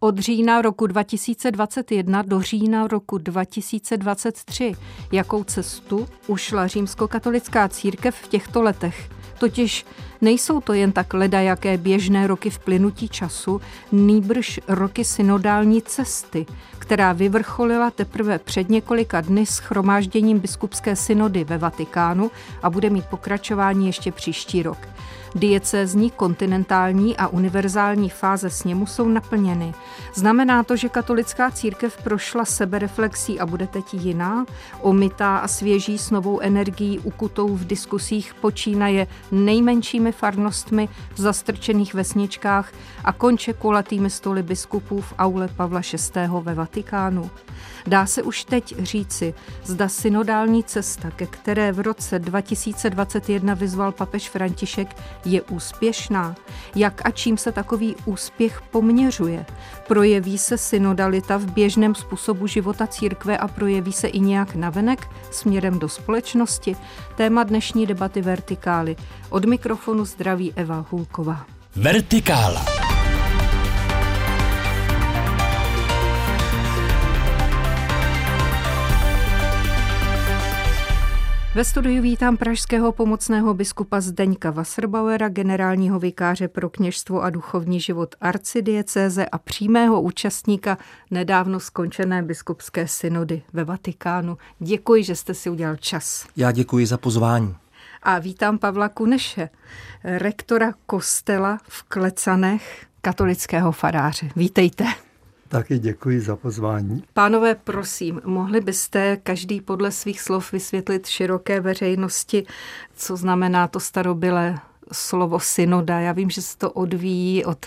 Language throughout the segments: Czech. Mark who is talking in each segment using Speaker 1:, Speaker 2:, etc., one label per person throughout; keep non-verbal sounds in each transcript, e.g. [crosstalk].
Speaker 1: od října roku 2021 do října roku 2023. Jakou cestu ušla římskokatolická církev v těchto letech? Totiž nejsou to jen tak ledajaké běžné roky v plynutí času, nýbrž roky synodální cesty, která vyvrcholila teprve před několika dny s chromážděním biskupské synody ve Vatikánu a bude mít pokračování ještě příští rok. Diecézní, kontinentální a univerzální fáze sněmu jsou naplněny. Znamená to, že katolická církev prošla sebereflexí a bude teď jiná, omytá a svěží s novou energií ukutou v diskusích počínaje nejmenšími farnostmi v zastrčených vesničkách a konče kulatými stoly biskupů v aule Pavla VI. ve Vatikánu. Dá se už teď říci, zda synodální cesta, ke které v roce 2021 vyzval papež František, je úspěšná? Jak a čím se takový úspěch poměřuje? Projeví se synodalita v běžném způsobu života církve a projeví se i nějak navenek směrem do společnosti? Téma dnešní debaty Vertikály. Od mikrofonu zdraví Eva Hulková. Vertikála. Ve studiu vítám pražského pomocného biskupa Zdeňka Wasserbauera, generálního vikáře pro kněžstvo a duchovní život arcidiecéze a přímého účastníka nedávno skončené biskupské synody ve Vatikánu. Děkuji, že jste si udělal čas.
Speaker 2: Já děkuji za pozvání.
Speaker 1: A vítám Pavla Kuneše, rektora kostela v Klecanech, katolického faráře. Vítejte.
Speaker 3: Taky děkuji za pozvání.
Speaker 1: Pánové, prosím, mohli byste každý podle svých slov vysvětlit široké veřejnosti, co znamená to starobylé slovo synoda? Já vím, že se to odvíjí od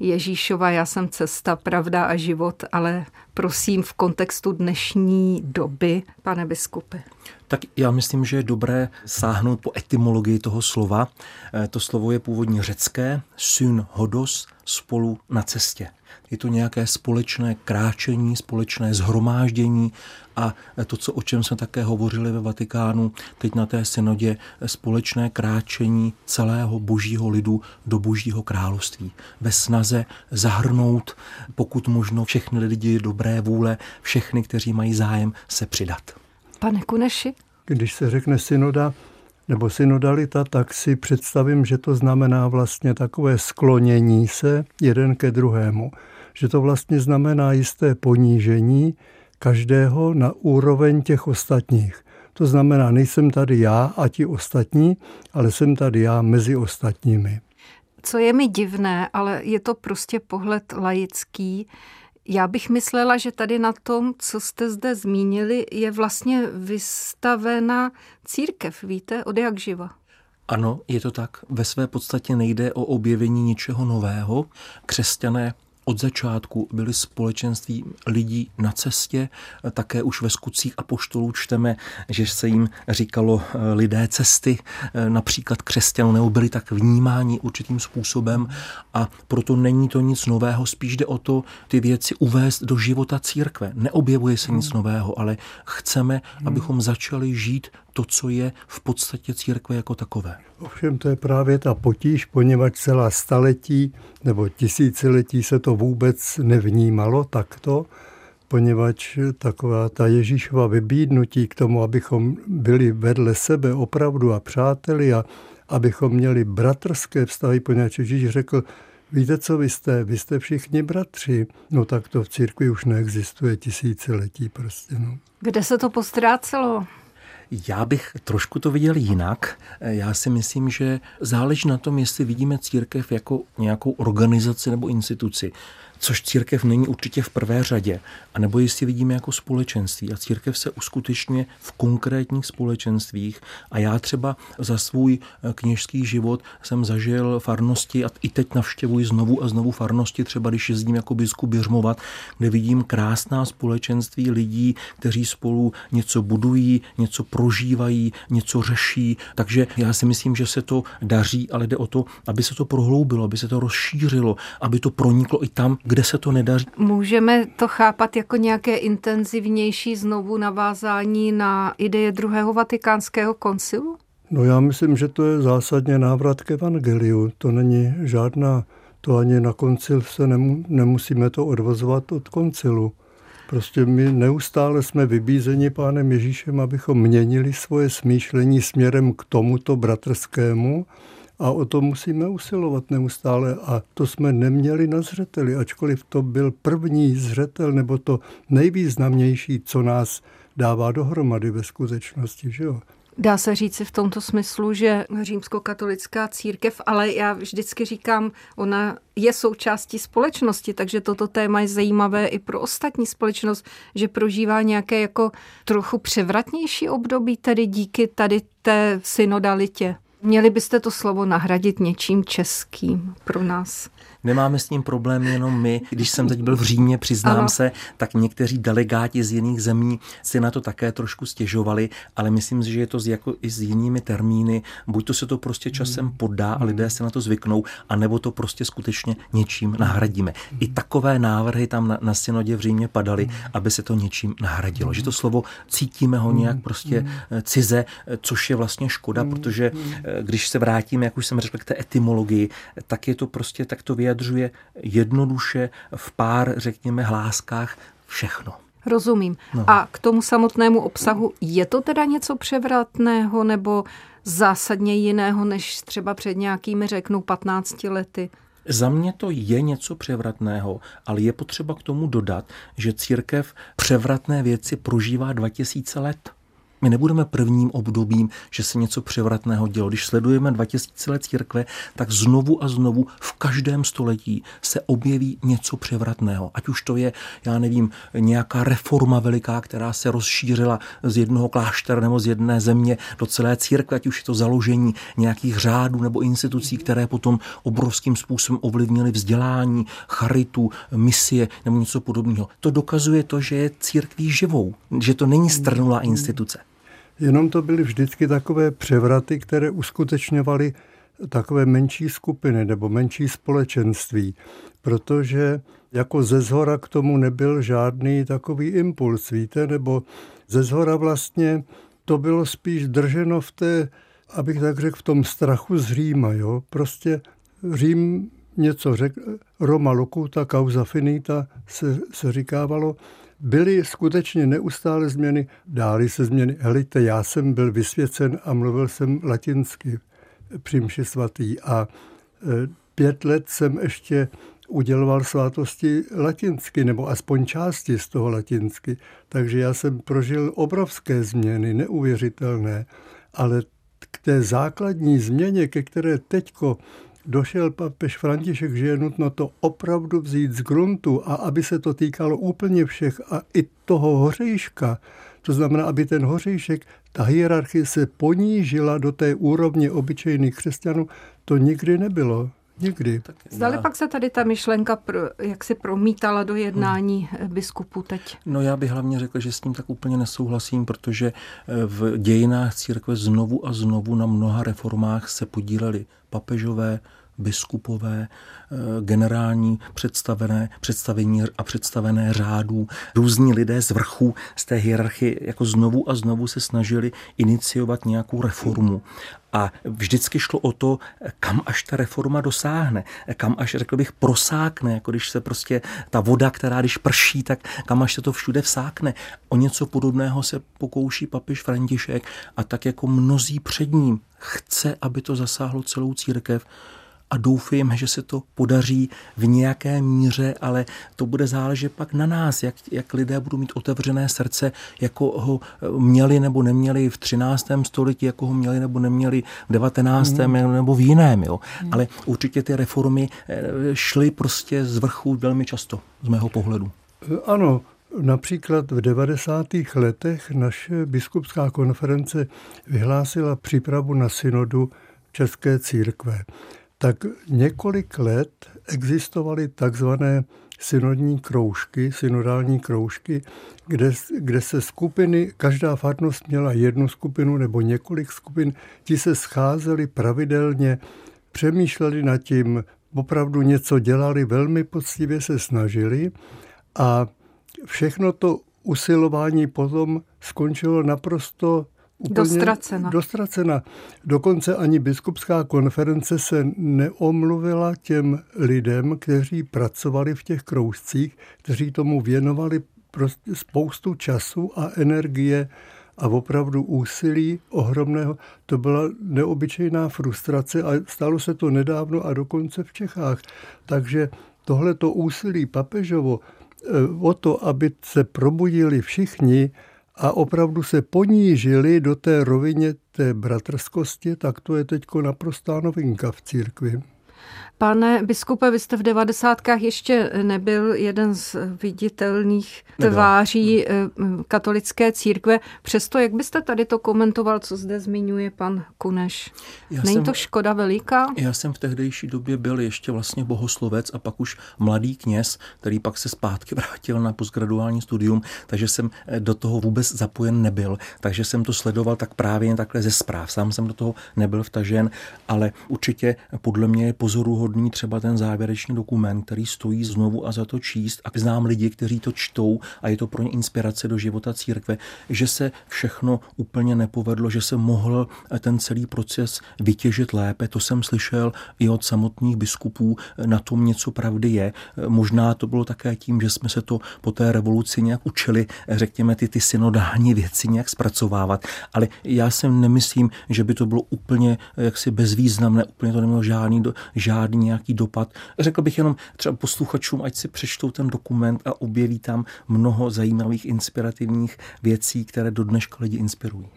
Speaker 1: Ježíšova, já jsem cesta, pravda a život, ale prosím v kontextu dnešní doby, pane biskupe.
Speaker 2: Tak já myslím, že je dobré sáhnout po etymologii toho slova. Eh, to slovo je původně řecké, syn hodos, spolu na cestě. Je to nějaké společné kráčení, společné zhromáždění a to, co, o čem jsme také hovořili ve Vatikánu, teď na té synodě, společné kráčení celého božího lidu do božího království. Ve snaze zahrnout, pokud možno, všechny lidi dobré vůle, všechny, kteří mají zájem se přidat.
Speaker 1: Pane Kuneši?
Speaker 3: Když se řekne synoda, nebo synodalita, tak si představím, že to znamená vlastně takové sklonění se jeden ke druhému. Že to vlastně znamená jisté ponížení každého na úroveň těch ostatních. To znamená, nejsem tady já a ti ostatní, ale jsem tady já mezi ostatními.
Speaker 1: Co je mi divné, ale je to prostě pohled laický, já bych myslela, že tady na tom, co jste zde zmínili, je vlastně vystavena církev, víte, od jak živa.
Speaker 2: Ano, je to tak. Ve své podstatě nejde o objevení ničeho nového. Křesťané od začátku byli společenství lidí na cestě. Také už ve skutcích poštolů čteme, že se jim říkalo eh, lidé cesty, eh, například křesťanů, nebo byli tak vnímáni určitým způsobem a proto není to nic nového, spíš jde o to ty věci uvést do života církve. Neobjevuje se nic hmm. nového, ale chceme, hmm. abychom začali žít to, co je v podstatě církve jako takové.
Speaker 3: Ovšem to je právě ta potíž, poněvadž celá staletí nebo tisíciletí se to vůbec nevnímalo takto, poněvadž taková ta Ježíšova vybídnutí k tomu, abychom byli vedle sebe opravdu a přáteli a abychom měli bratrské vztahy, poněvadž Ježíš řekl, víte, co vy jste? Vy jste všichni bratři. No tak to v církvi už neexistuje tisíciletí prostě. No.
Speaker 1: Kde se to postrácelo?
Speaker 2: Já bych trošku to viděl jinak. Já si myslím, že záleží na tom, jestli vidíme církev jako nějakou organizaci nebo instituci což církev není určitě v prvé řadě, anebo jestli vidíme jako společenství. A církev se uskutečňuje v konkrétních společenstvích. A já třeba za svůj eh, kněžský život jsem zažil farnosti a i teď navštěvuji znovu a znovu farnosti, třeba když jezdím jako biskup běžmovat, kde vidím krásná společenství lidí, kteří spolu něco budují, něco prožívají, něco řeší. Takže já si myslím, že se to daří, ale jde o to, aby se to prohloubilo, aby se to rozšířilo, aby to proniklo i tam, kde se to nedaří.
Speaker 1: Můžeme to chápat jako nějaké intenzivnější znovu navázání na ideje druhého vatikánského koncilu?
Speaker 3: No já myslím, že to je zásadně návrat k evangeliu. To není žádná to ani na koncil se nemu, nemusíme to odvozovat od koncilu. Prostě my neustále jsme vybízeni pánem Ježíšem, abychom měnili svoje smýšlení směrem k tomuto bratrskému a o to musíme usilovat neustále a to jsme neměli na zřeteli, ačkoliv to byl první zřetel nebo to nejvýznamnější, co nás dává dohromady ve skutečnosti. Že jo?
Speaker 1: Dá se říci v tomto smyslu, že římskokatolická církev, ale já vždycky říkám, ona je součástí společnosti, takže toto téma je zajímavé i pro ostatní společnost, že prožívá nějaké jako trochu převratnější období, tedy díky tady té synodalitě. Měli byste to slovo nahradit něčím českým pro nás?
Speaker 2: Nemáme s ním problém jenom my. Když jsem teď byl v Římě, přiznám ano. se, tak někteří delegáti z jiných zemí si na to také trošku stěžovali, ale myslím si, že je to jako i s jinými termíny. Buď to se to prostě časem hmm. podá a lidé se na to zvyknou, anebo to prostě skutečně něčím nahradíme. I takové návrhy tam na, na synodě v Římě padaly, hmm. aby se to něčím nahradilo. Že to slovo cítíme ho nějak prostě eh, cize, eh, což je vlastně škoda, protože když se vrátíme, jak už jsem řekl, k té etymologii, tak je to prostě, tak to vyjadřuje jednoduše v pár, řekněme, hláskách všechno.
Speaker 1: Rozumím. No. A k tomu samotnému obsahu, je to teda něco převratného nebo zásadně jiného, než třeba před nějakými, řeknu, 15 lety?
Speaker 2: Za mě to je něco převratného, ale je potřeba k tomu dodat, že církev převratné věci prožívá 2000 let. My nebudeme prvním obdobím, že se něco převratného dělo. Když sledujeme 2000 let církve, tak znovu a znovu v každém století se objeví něco převratného. Ať už to je, já nevím, nějaká reforma veliká, která se rozšířila z jednoho kláštera nebo z jedné země do celé církve, ať už je to založení nějakých řádů nebo institucí, které potom obrovským způsobem ovlivnily vzdělání, charitu, misie nebo něco podobného. To dokazuje to, že je církví živou, že to není strnulá instituce.
Speaker 3: Jenom to byly vždycky takové převraty, které uskutečňovaly takové menší skupiny nebo menší společenství, protože jako ze zhora k tomu nebyl žádný takový impuls, víte, nebo ze zhora vlastně to bylo spíš drženo v té, abych tak řekl, v tom strachu z Říma, jo. Prostě Řím něco řekl, Roma locuta causa finita se, se říkávalo, byly skutečně neustále změny, dály se změny. Helejte, já jsem byl vysvěcen a mluvil jsem latinsky při mši svatý a e, pět let jsem ještě uděloval svátosti latinsky, nebo aspoň části z toho latinsky. Takže já jsem prožil obrovské změny, neuvěřitelné, ale k té základní změně, ke které teďko došel papež František, že je nutno to opravdu vzít z gruntu a aby se to týkalo úplně všech a i toho hořejška, to znamená, aby ten hořejšek, ta hierarchie se ponížila do té úrovně obyčejných křesťanů, to nikdy nebylo. Nikdy.
Speaker 1: Zdali já... pak se tady ta myšlenka pro, jak se promítala do jednání hmm. biskupu teď?
Speaker 2: No já bych hlavně řekl, že s tím tak úplně nesouhlasím, protože eh, v dějinách církve znovu a znovu na mnoha reformách se podíleli papežové, biskupové, eh, generální představené, představení a představené řádů, různí lidé z vrchu, z té hierarchie, jako znovu a znovu se snažili iniciovat nějakou reformu. A vždycky šlo o to, kam až ta reforma dosáhne, kam až, řekl bych, prosákne, jako když se prostě ta voda, která když prší, tak kam až se to všude vsákne. O něco podobného se pokouší papiš František a tak jako mnozí před ním chce, aby to zasáhlo celou církev, a doufejme, že se to podaří v nějaké míře, ale to bude záležet pak na nás, jak, jak lidé budou mít otevřené srdce, jako ho měli nebo neměli v 13. století, jako ho měli nebo neměli v 19. Mm. nebo v jiném. Jo. Mm. Ale určitě ty reformy eh, šly prostě z vrchu velmi často, z mého pohledu.
Speaker 3: Ano, Například v 90. letech naše biskupská konference vyhlásila přípravu na synodu České církve tak několik let existovaly takzvané synodní kroužky, synodální kroužky, kde, kde se skupiny, každá farnost měla jednu skupinu nebo několik skupin, ti se scházeli pravidelně, přemýšleli nad tím, opravdu něco dělali, velmi poctivě se snažili a všechno to usilování potom skončilo naprosto úplně
Speaker 1: dostracena.
Speaker 3: dostracena. Dokonce ani biskupská konference se neomluvila těm lidem, kteří pracovali v těch kroužcích, kteří tomu věnovali prostě spoustu času a energie a opravdu úsilí ohromného. To byla neobyčejná frustrace a stalo se to nedávno a dokonce v Čechách. Takže tohleto úsilí papežovo eh, o to, aby se probudili všichni a opravdu se ponížili do té rovině té bratrskosti, tak to je teď naprostá novinka v církvi.
Speaker 1: Pane biskupe, vy jste v devadesátkách ještě nebyl jeden z viditelných tváří eh, katolické církve. Přesto, jak byste tady to komentoval, co zde zmiňuje pan Kuneš? Já Není jsem, to škoda veliká?
Speaker 2: Já jsem v tehdejší době byl ještě vlastně bohoslovec a pak už mladý kněz, který pak se zpátky [laughs] vrátil na postgraduální studium, takže jsem eh, do toho vůbec zapojen nebyl. Takže jsem to sledoval tak právě takhle ze zpráv. Sám jsem do toho nebyl vtažen, ale určitě podle mě je pozoruhodný třeba ten závěrečný dokument, který stojí znovu a za to číst a znám lidi, kteří to čtou a je to pro ně inspirace do života církve, že se všechno úplně nepovedlo, že se mohl ten celý proces vytěžit lépe. To jsem slyšel i od samotných biskupů, na tom něco pravdy je. Možná to bylo také tím, že jsme se to po té revoluci nějak učili, řekněme, ty, ty synodální věci nějak zpracovávat, ale já si nemyslím, že by to bylo úplně jaksi bezvýznamné, úplně to nemělo žádný, žádný nějaký dopad. Řekl bych jenom třeba posluchačům, ať si přečtou ten dokument a objeví tam mnoho zajímavých inspirativních věcí, které do dneška lidi inspirují.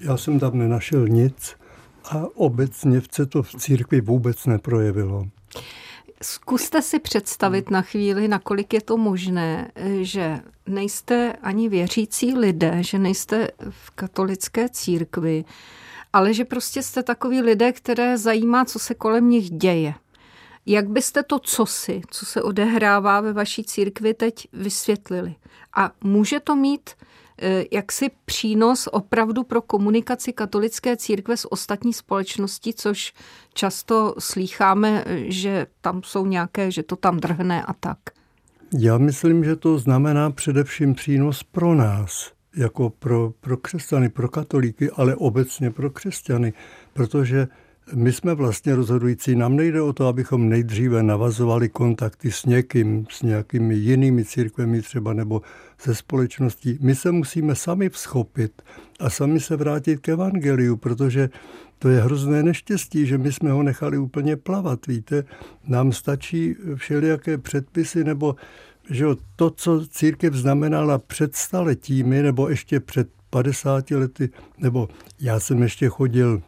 Speaker 3: Já jsem tam nenašel nic a obecně se to v církvi vůbec neprojevilo.
Speaker 1: Zkuste si představit na chvíli, nakolik je to možné, že nejste ani věřící lidé, že nejste v katolické církvi, ale že prostě jste takový lidé, které zajímá, co se kolem nich děje. Jak byste to cosi, co se odehrává ve vaší církvi teď vysvětlili? A může to mít eh, jaksi přínos opravdu pro komunikaci katolické církve s ostatní společností, což často slýcháme, že tam jsou nějaké, že to tam drhne a tak.
Speaker 3: Já myslím, že to znamená především přínos pro nás, jako pro, pro křesťany, pro katolíky, ale obecně pro křesťany, protože my jsme vlastně rozhodující. Nám nejde o to, abychom nejdříve navazovali kontakty s někým, s nějakými jinými církvemi třeba nebo se společností. My se musíme sami vzchopit a sami se vrátit k evangeliu, protože to je hrozné neštěstí, že my jsme ho nechali úplně plavat. Víte, nám stačí všelijaké předpisy nebo že to, co církev znamenala před staletími nebo ještě před 50 lety, nebo já jsem ještě chodil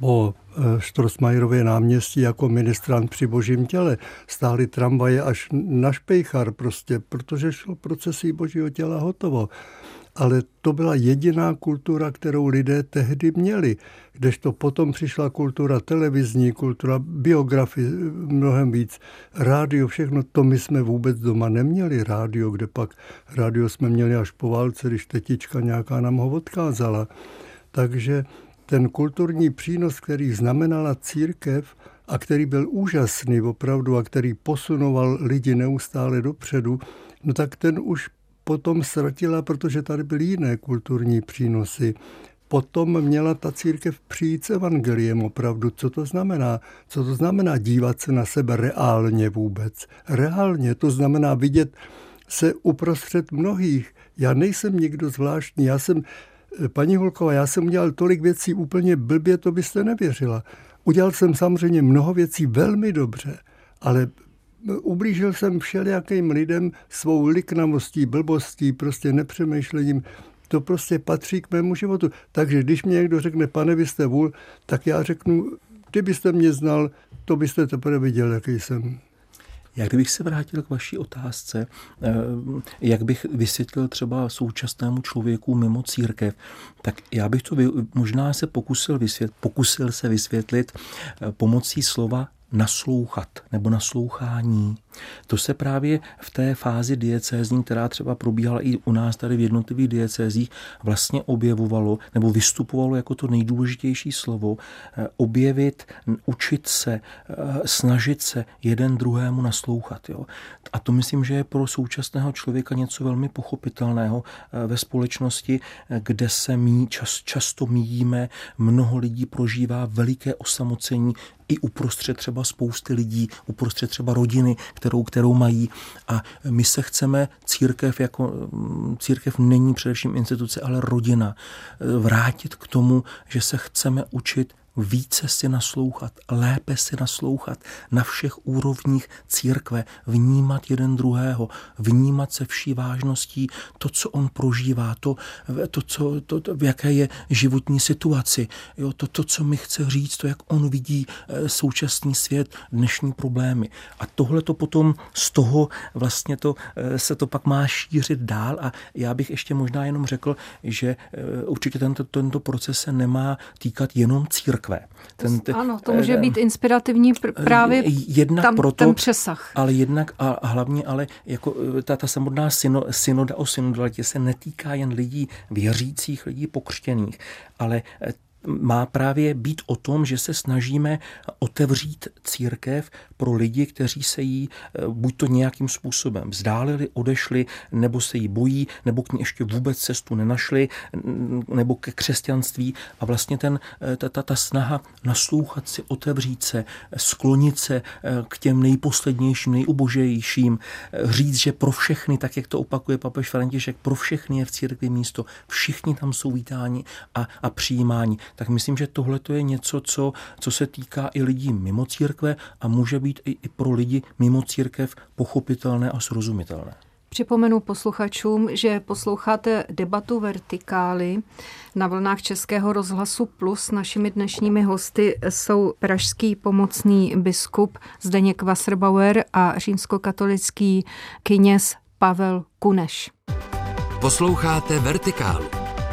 Speaker 3: po eh, Štrosmajerově náměstí jako ministrant při božím těle. Stály tramvaje až na Špejchar prostě, protože šlo procesí božího těla hotovo. Ale to byla jediná kultura, kterou lidé tehdy měli. Kdežto potom přišla kultura televizní, kultura biografie, mnohem víc. Rádio, všechno to my jsme vůbec doma neměli. Rádio, kde pak rádio jsme měli až po válce, když tetička nějaká nám ho odkázala. Takže ten kulturní přínos, který znamenala církev a který byl úžasný opravdu a který posunoval lidi neustále dopředu, no tak ten už potom ztratila, protože tady byly jiné kulturní přínosy. Potom měla ta církev přijít s evangeliem opravdu. Co to znamená? Co to znamená dívat se na sebe reálně vůbec? Reálně to znamená vidět se uprostřed mnohých. Já nejsem nikdo zvláštní, já jsem Paní Holková, já jsem udělal tolik věcí úplně blbě, to byste nevěřila. Udělal jsem samozřejmě mnoho věcí velmi dobře, ale ublížil jsem všelijakým lidem svou liknavostí, blbostí, prostě nepřemýšlením. To prostě patří k mému životu. Takže když mě někdo řekne, pane, vy jste vůl, tak já řeknu, kdybyste mě znal, to byste teprve viděl, jaký jsem.
Speaker 2: Jak kdybych se vrátil k vaší otázce, eh, jak bych vysvětlil třeba současnému člověku mimo církev, tak já bych to možná se pokusil, vysvětlit, pokusil se vysvětlit eh, pomocí slova naslouchat nebo naslouchání. To se právě v té fázi diecézní, která třeba probíhala i u nás tady v jednotlivých diecézích, vlastně objevovalo nebo vystupovalo jako to nejdůležitější slovo, eh, objevit, učit se, eh, snažit se jeden druhému naslouchat. Jo. A to myslím, že je pro současného člověka něco velmi pochopitelného eh, ve společnosti, kde se mí, čas, často míjíme, mnoho lidí prožívá veliké osamocení, i uprostřed třeba spousty lidí, uprostřed třeba rodiny, kterou, kterou mají. A my se chceme, církev jako církev není především instituce, ale rodina, vrátit k tomu, že se chceme učit více si naslouchat, lépe si naslouchat na všech úrovních církve, vnímat jeden druhého, vnímat se vší vážností to, co on prožívá, to, to, co, to, to v jaké je životní situaci, jo, to, to, co mi chce říct, to, jak on vidí eh, současný svět, dnešní problémy. A tohle to potom z toho vlastně to, eh, se to pak má šířit dál. A já bych ještě možná jenom řekl, že eh, určitě tento, tento proces se nemá týkat jenom církve, církve.
Speaker 1: Ten, ten, ano, to může eh, být inspirativní pr- eh, právě jednak tam, proto, ten přesah.
Speaker 2: Ale jednak a hlavně ale jako eh, ta, ta samotná syno, synoda o synodalitě se netýká jen lidí věřících, lidí pokřtěných, ale má právě být o tom, že se snažíme otevřít církev pro lidi, kteří se jí eh, buď to nějakým způsobem vzdálili, odešli, nebo se jí bojí, nebo k ní ještě vůbec cestu nenašli, nebo ke křesťanství. A vlastně ten, eh, ta, ta, ta snaha naslouchat si, otevřít se, sklonit se eh, k těm nejposlednějším, nejubožejším, říct, že pro všechny, tak jak to opakuje papež František, pro všechny je v církvi místo, všichni tam jsou vítáni a, a přijímáni tak myslím, že tohle je něco, co, co se týká i lidí mimo církve a může být i, i pro lidi mimo církev pochopitelné a srozumitelné.
Speaker 1: Připomenu posluchačům, že posloucháte debatu Vertikály na vlnách Českého rozhlasu Plus. Našimi dnešními hosty jsou pražský pomocný biskup Zdeněk Wasserbauer a římskokatolický kněz Pavel Kuneš.
Speaker 4: Posloucháte Vertikálu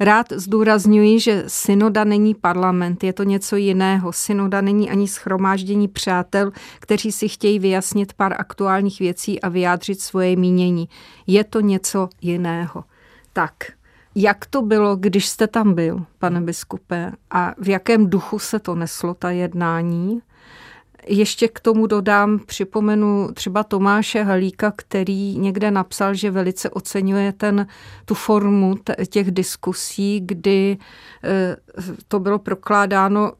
Speaker 1: Rád zdůrazňuji, že synoda není parlament, je to něco jiného. Synoda není ani schromáždění přátel, kteří si chtějí vyjasnit pár aktuálních věcí a vyjádřit svoje mínění. Je to něco jiného. Tak, jak to bylo, když jste tam byl, pane biskupe, a v jakém duchu se to neslo, ta jednání? Ještě k tomu dodám, připomenu třeba Tomáše Halíka, který někde napsal, že velice oceňuje ten, tu formu těch diskusí, kdy eh, to bylo prokládáno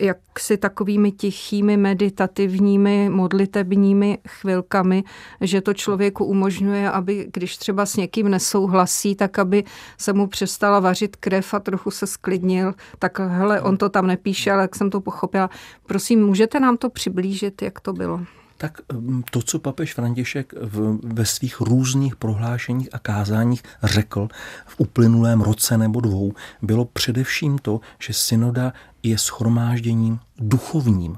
Speaker 1: jaksi takovými tichými, meditativními, modlitebními chvilkami, že to člověku umožňuje, aby když třeba s někým nesouhlasí, tak aby se mu přestala vařit krev a trochu se sklidnil. Tak hele, on to tam nepíše, ale jak jsem to pochopila. Prosím, můžete nám to přiblížit, jak to bylo?
Speaker 2: tak mm, to, co papež František v, ve svých různých prohlášeních a kázáních řekl v uplynulém roce nebo dvou, bylo především to, že synoda je schromážděním duchovním.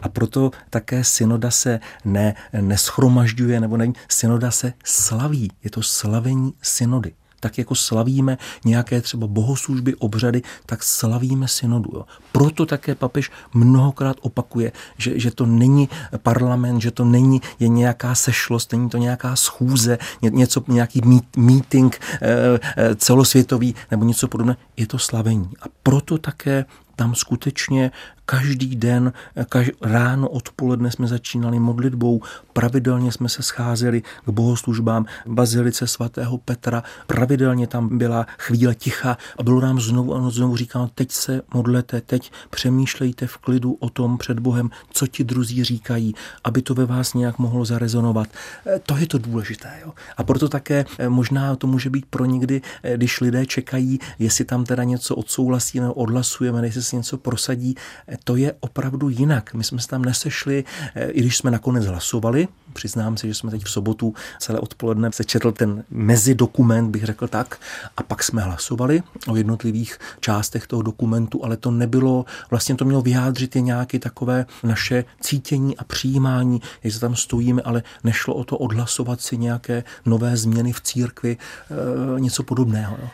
Speaker 2: A proto také synoda se ne, neschromažďuje, nebo ne, synoda se slaví. Je to slavení synody tak jako slavíme nějaké třeba bohoslužby, obřady, tak slavíme synodu. Jo. Proto také papež mnohokrát opakuje, že, že to není parlament, že to není je nějaká sešlost, není to nějaká schůze, ně, něco, nějaký meet, meeting e, e, celosvětový nebo něco podobné. Je to slavení. A proto také tam skutečně každý den, kaž, ráno, odpoledne jsme začínali modlitbou, pravidelně jsme se scházeli k bohoslužbám Bazilice svatého Petra, pravidelně tam byla chvíle ticha a bylo nám znovu a znovu říkáno, teď se modlete, teď přemýšlejte v klidu o tom před Bohem, co ti druzí říkají, aby to ve vás nějak mohlo zarezonovat. E, to je to důležité. Jo? A proto také e, možná to může být pro někdy, e, když lidé čekají, jestli tam teda něco odsouhlasí nebo odhlasujeme, jestli se něco prosadí, to je opravdu jinak. My jsme se tam nesešli, eh, i když jsme nakonec hlasovali, Přiznám se, že jsme teď v sobotu celé odpoledne se četl ten mezidokument, bych řekl tak, a pak jsme hlasovali o jednotlivých částech toho dokumentu, ale to nebylo, vlastně to mělo vyjádřit je nějaké takové naše cítění a přijímání, jak se tam stojíme, ale nešlo o to odhlasovat si nějaké nové změny v církvi, e, něco podobného. No.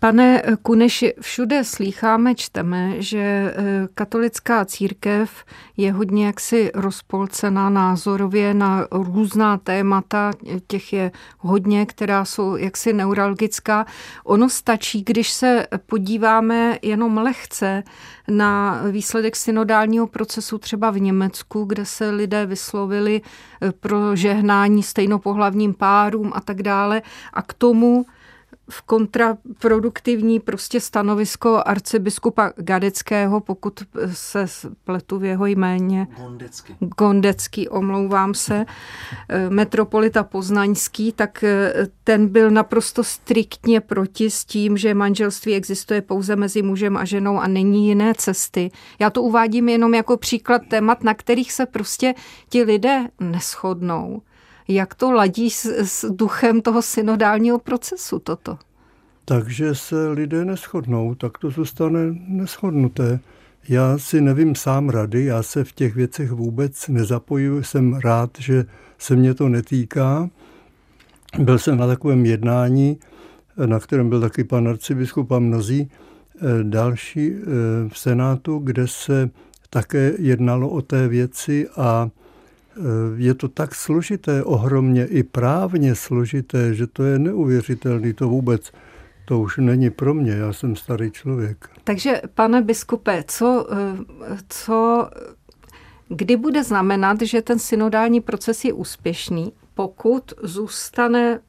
Speaker 1: Pane Kuneši, všude slýcháme, čteme, že eh, katolická církev je hodně jaksi rozpolcená názorově na různá témata, těch je hodně, která jsou jaksi neuralgická. Ono stačí, když se podíváme jenom lehce na výsledek synodálního procesu třeba v Německu, kde se lidé vyslovili eh, pro žehnání stejnopohlavním párům a tak dále. A k tomu v kontraproduktivní prostě stanovisko arcibiskupa Gadeckého, pokud se pletu v jeho jméně.
Speaker 2: Gondecký.
Speaker 1: Gondecký, omlouvám se. Metropolita Poznaňský, tak eh, ten byl naprosto striktně proti s tím, že manželství existuje pouze mezi mužem a ženou a není jiné cesty. Já to uvádím jenom jako příklad témat, na kterých se prostě ti lidé neschodnou. Jak to ladí s, s duchem toho synodálního procesu toto?
Speaker 3: Takže se lidé neschodnou, tak to zůstane neschodnuté. Já si nevím sám rady, já se v těch věcech vůbec nezapojuji, jsem rád, že se mě to netýká. Byl jsem na takovém jednání, na kterém byl taky pan arcibiskup a mnozí eh, další eh, v Senátu, kde se také jednalo o té věci a je to tak složité, ohromně i právně složité, že to je neuvěřitelné, to vůbec to už není pro mě, já jsem starý člověk.
Speaker 1: Takže, pane biskupe, co, eh, co, kdy bude znamenat, že ten synodální proces je úspěšný, pokud zůstane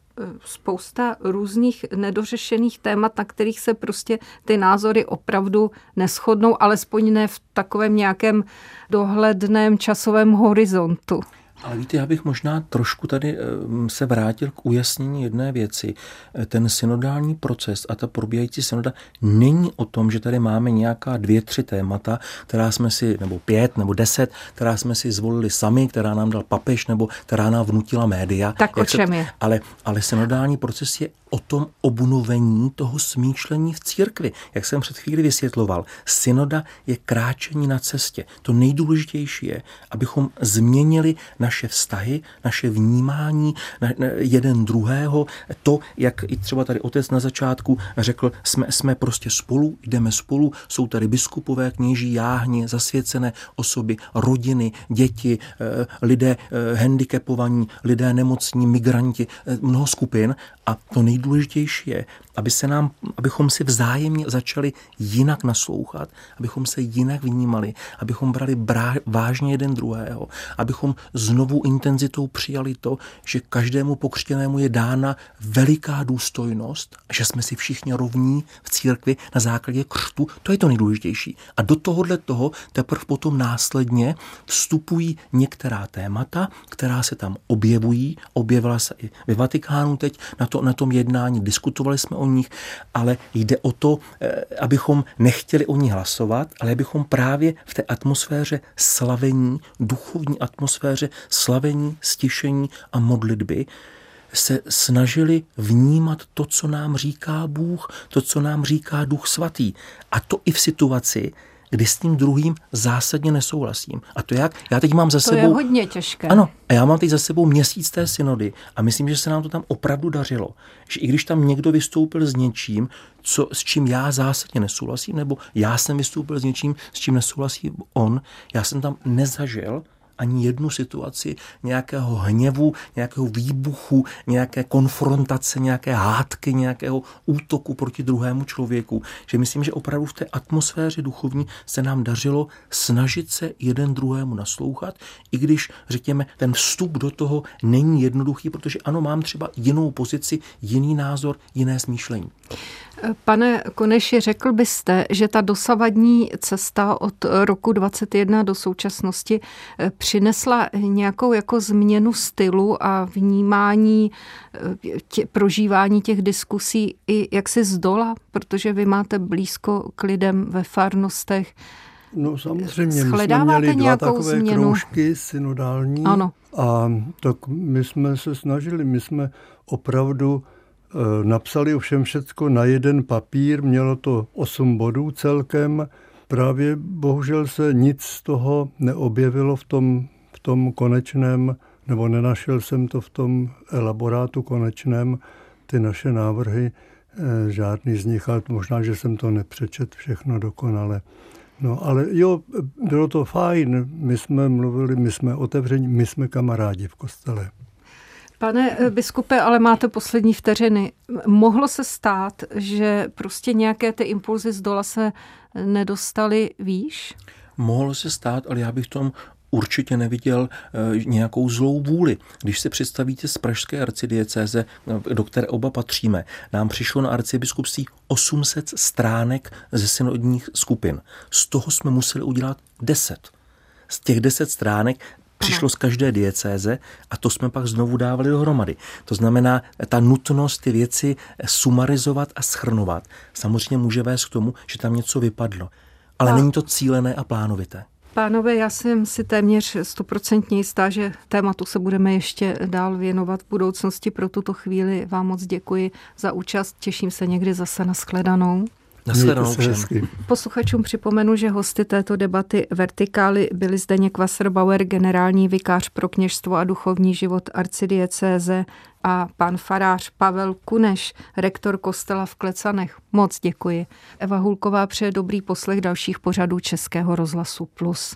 Speaker 1: spousta různých nedořešených témat, na kterých se prostě ty názory opravdu neschodnou, alespoň ne v takovém nějakém dohledném časovém horizontu.
Speaker 2: Ale víte, já bych možná trošku tady eh, se vrátil k ujasnění jedné věci. Eh, ten synodální proces a ta probíhající synoda není o tom, že tady máme nějaká dvě, tři témata, která jsme si, nebo pět, nebo deset, která jsme si zvolili sami, která nám dal papež, nebo která nám vnutila média.
Speaker 1: Tak o čem je?
Speaker 2: Ale, ale synodální proces je o tom obnovení toho smýšlení v církvi. Jak jsem před chvíli vysvětloval, synoda je kráčení na cestě. To nejdůležitější je, abychom změnili naše vztahy, naše vnímání na, na jeden druhého. To, jak i třeba tady otec na začátku řekl, jsme, jsme prostě spolu, jdeme spolu, jsou tady biskupové, kněží, jáhně, zasvěcené osoby, rodiny, děti, eh, lidé eh, handicapovaní, lidé nemocní, migranti, eh, mnoho skupin a to nejdůležitější je, aby se nám, abychom si vzájemně začali jinak naslouchat, abychom se jinak vnímali, abychom brali brá, vážně jeden druhého, abychom znovu intenzitou přijali to, že každému pokřtěnému je dána veliká důstojnost, že jsme si všichni rovní v církvi na základě křtu, to je to nejdůležitější. A do tohohle toho teprve potom následně vstupují některá témata, která se tam objevují, objevila se i ve Vatikánu teď na, to, na tom jednání, diskutovali jsme o nich, ale jde o to, eh, abychom nechtěli o ní hlasovat, ale abychom právě v té atmosféře slavení, duchovní atmosféře slavení, stišení a modlitby se snažili vnímat to, co nám říká Bůh, to, co nám říká Duch Svatý. A to i v situaci, kdy s tím druhým zásadně nesouhlasím. A to jak? Já teď mám za
Speaker 1: to
Speaker 2: sebou...
Speaker 1: je hodně těžké.
Speaker 2: Ano, a já mám teď za sebou měsíc té synody a myslím, že se nám to tam opravdu dařilo. Že i když tam někdo vystoupil s něčím, co, s čím já zásadně nesouhlasím, nebo já jsem vystoupil s něčím, s čím nesouhlasí on, já jsem tam nezažil ani jednu situaci nějakého hněvu, nějakého výbuchu, nějaké konfrontace, nějaké hádky, nějakého útoku proti druhému člověku. Že myslím, že opravdu v té atmosféře duchovní se nám dařilo snažit se jeden druhému naslouchat, i když, řekněme, ten vstup do toho není jednoduchý, protože ano, mám třeba jinou pozici, jiný názor, jiné smýšlení.
Speaker 1: Pane Koneši, řekl byste, že ta dosavadní cesta od roku 21 do současnosti eh, přinesla nějakou jako změnu stylu a vnímání eh, tě, prožívání těch diskusí i jaksi z dola, protože vy máte blízko k lidem ve farnostech.
Speaker 3: No samozřejmě, my jsme měli dva takové změnu? kroužky synodální
Speaker 1: ano.
Speaker 3: a tak my jsme se snažili, my jsme opravdu napsali ovšem všecko na jeden papír, mělo to 8 bodů celkem, právě bohužel se nic z toho neobjevilo v tom, v tom konečném, nebo nenašel jsem to v tom elaborátu konečném, ty naše návrhy, eh, žádný z nich, ale možná, že jsem to nepřečet všechno dokonale. No ale jo, bylo to fajn, my jsme mluvili, my jsme otevření, my jsme kamarádi v kostele.
Speaker 1: Pane eh, biskupe, ale máte poslední vteřiny. Mohlo se stát, že prostě nějaké ty impulzy z dola se nedostaly výš?
Speaker 2: Mohlo se stát, ale já bych tom určitě neviděl eh, nějakou zlou vůli. Když si představíte z pražské arcidiecéze, eh, do které oba patříme, nám přišlo na arcibiskupství 800 stránek ze synodních skupin. Z toho jsme museli udělat 10. Z těch 10 stránek přišlo z každé diecéze a to jsme pak znovu dávali dohromady. To znamená, ta nutnost ty věci sumarizovat a schrnovat samozřejmě může vést k tomu, že tam něco vypadlo. Ale a... není to cílené a plánovité.
Speaker 1: Pánové, já jsem si téměř stoprocentně jistá, že tématu se budeme ještě dál věnovat v budoucnosti. Pro tuto chvíli vám moc děkuji za účast. Těším se někdy zase na shledanou.
Speaker 2: Nashledanou
Speaker 1: Posluchačům připomenu, že hosty této debaty Vertikály byli Zdeněk Wasserbauer, generální vikář pro kněžstvo a duchovní život arcidiecéze a pan farář Pavel Kuneš, rektor kostela v Klecanech. Moc děkuji. Eva Hulková přeje dobrý poslech dalších pořadů Českého rozhlasu Plus.